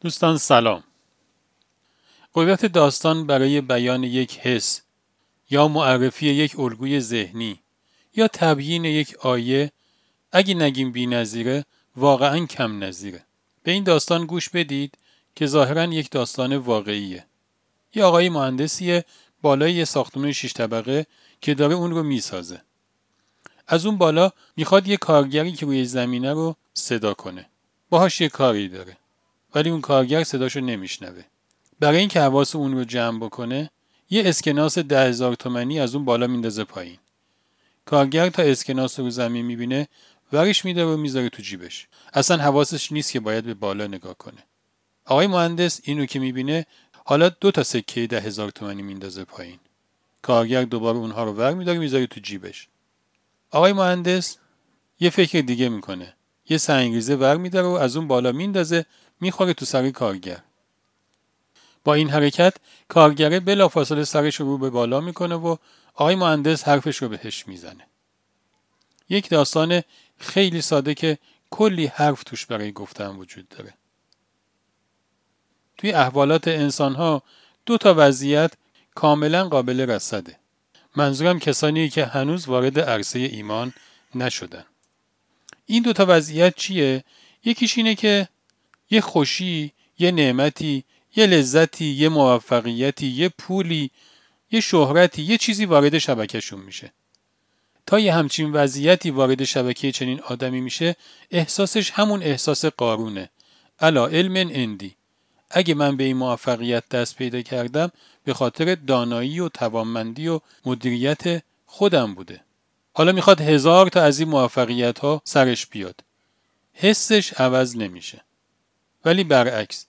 دوستان سلام. قدرت داستان برای بیان یک حس یا معرفی یک الگوی ذهنی یا تبیین یک آیه اگه نگیم بی نظیره واقعا کم نظیره. به این داستان گوش بدید که ظاهرا یک داستان واقعیه. یه آقای مهندسیه بالای یه ساختمان شیش طبقه که داره اون رو می‌سازه. از اون بالا می‌خواد یه کارگری که روی زمینه رو صدا کنه. باهاش یه کاری داره. ولی اون کارگر صداشو نمیشنوه. برای اینکه حواس اون رو جمع بکنه یه اسکناس ده هزار تومنی از اون بالا میندازه پایین. کارگر تا اسکناس رو زمین می‌بینه ورش میده و می‌ذاره تو جیبش. اصلا حواسش نیست که باید به بالا نگاه کنه. آقای مهندس اینو که می‌بینه حالا دو تا سکه ده هزار تومنی میندازه پایین. کارگر دوباره اونها رو ور میداره می‌ذاره تو جیبش. آقای مهندس یه فکر دیگه می‌کنه. یه سنگریزه ور میداره و از اون بالا میندازه می‌خوره تو سر کارگر. با این حرکت کارگره بلافاصله سرش رو به بالا می‌کنه و آقای مهندس حرفش رو بهش می‌زنه. یک داستان خیلی ساده که کلی حرف توش برای گفتن وجود داره. توی احوالات انسان ها دو تا وضعیت کاملا قابل رصده. منظورم کسانی که هنوز وارد عرصه ایمان نشدن. این دو تا وضعیت چیه؟ یکیش اینه که یه خوشی یه نعمتی یه لذتی یه موفقیتی یه پولی یه شهرتی یه چیزی وارد شبکهشون میشه. تا یه همچین وضعیتی وارد شبکه چنین آدمی میشه احساسش همون احساس قارونه. الا علم اندی اگه من به این موفقیت دست پیدا کردم به خاطر دانایی و توانمندی و مدیریت خودم بوده. حالا می‌خواد هزار تا از این موفقیت ها سرش بیاد. حسش عوض نمیشه. ولی برعکس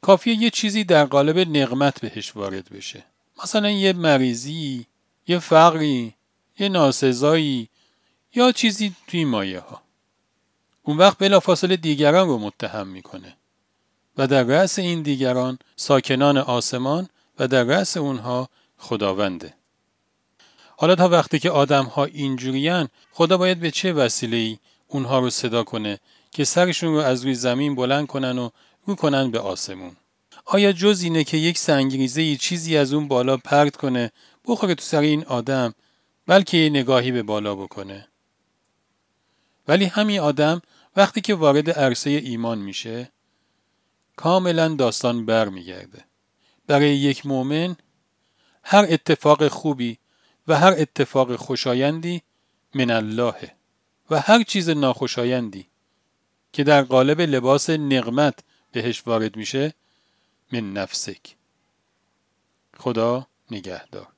کافیه یه چیزی در قالب نقمت بهش وارد بشه. مثلا یه مریضی یه فقری یه ناسزایی یا چیزی توی مایه ها اون وقت بلافاصله دیگران رو متهم می‌کنه و در رأس این دیگران ساکنان آسمان و در رأس اونها خداونده. حالا تا وقتی که آدم ها اینجوریان خدا باید به چه وسیله اونها رو صدا کنه که سرشون رو از روی زمین بلند کنن و رو کنن به آسمون؟ آیا جز اینه که یک سنگریزه چیزی از اون بالا پرت کنه بخوره تو سر این آدم بلکه نگاهی به بالا بکنه؟ ولی همین آدم وقتی که وارد عرصه ایمان میشه کاملا داستان برمیگرده. برای یک مؤمن هر اتفاق خوبی و هر اتفاق خوشایندی من الله و هر چیز ناخوشایندی که در قالب لباس نقمت بهش وارد میشه من نفسک. خدا نگهدار.